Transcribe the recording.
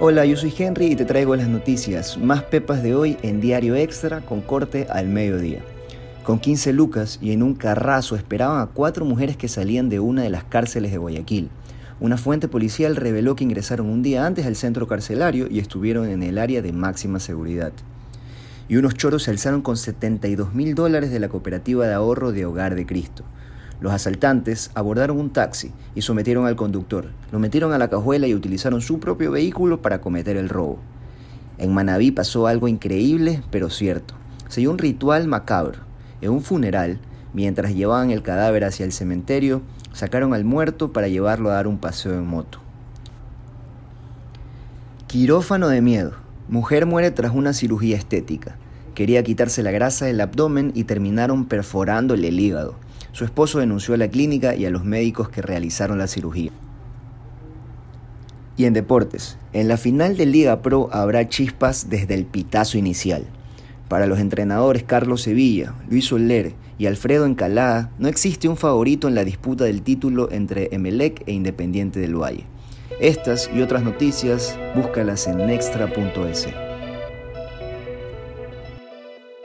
Hola, yo soy Henry y te traigo las noticias más pepas de hoy en Diario Extra con corte al mediodía. Con 15 lucas y en un carrazo esperaban a cuatro mujeres que salían de una de las cárceles de Guayaquil. Una fuente policial reveló que ingresaron un día antes al centro carcelario y estuvieron en el área de máxima seguridad. Y unos choros se alzaron con 72 mil dólares de la cooperativa de ahorro de Hogar de Cristo. Los asaltantes abordaron un taxi y sometieron al conductor, lo metieron a la cajuela y utilizaron su propio vehículo para cometer el robo. En Manabí pasó algo increíble pero cierto. Se dio un ritual macabro. En un funeral, mientras llevaban el cadáver hacia el cementerio, sacaron al muerto para llevarlo a dar un paseo en moto. Quirófano de miedo. Mujer muere tras una cirugía estética. Quería quitarse la grasa del abdomen y terminaron perforándole el hígado. Su esposo denunció a la clínica y a los médicos que realizaron la cirugía. Y en deportes, en la final de Liga Pro habrá chispas desde el pitazo inicial. Para los entrenadores Carlos Sevilla, Luis Soler y Alfredo Encalada, no existe un favorito en la disputa del título entre Emelec e Independiente del Valle. Estas y otras noticias, búscalas en nextra.es.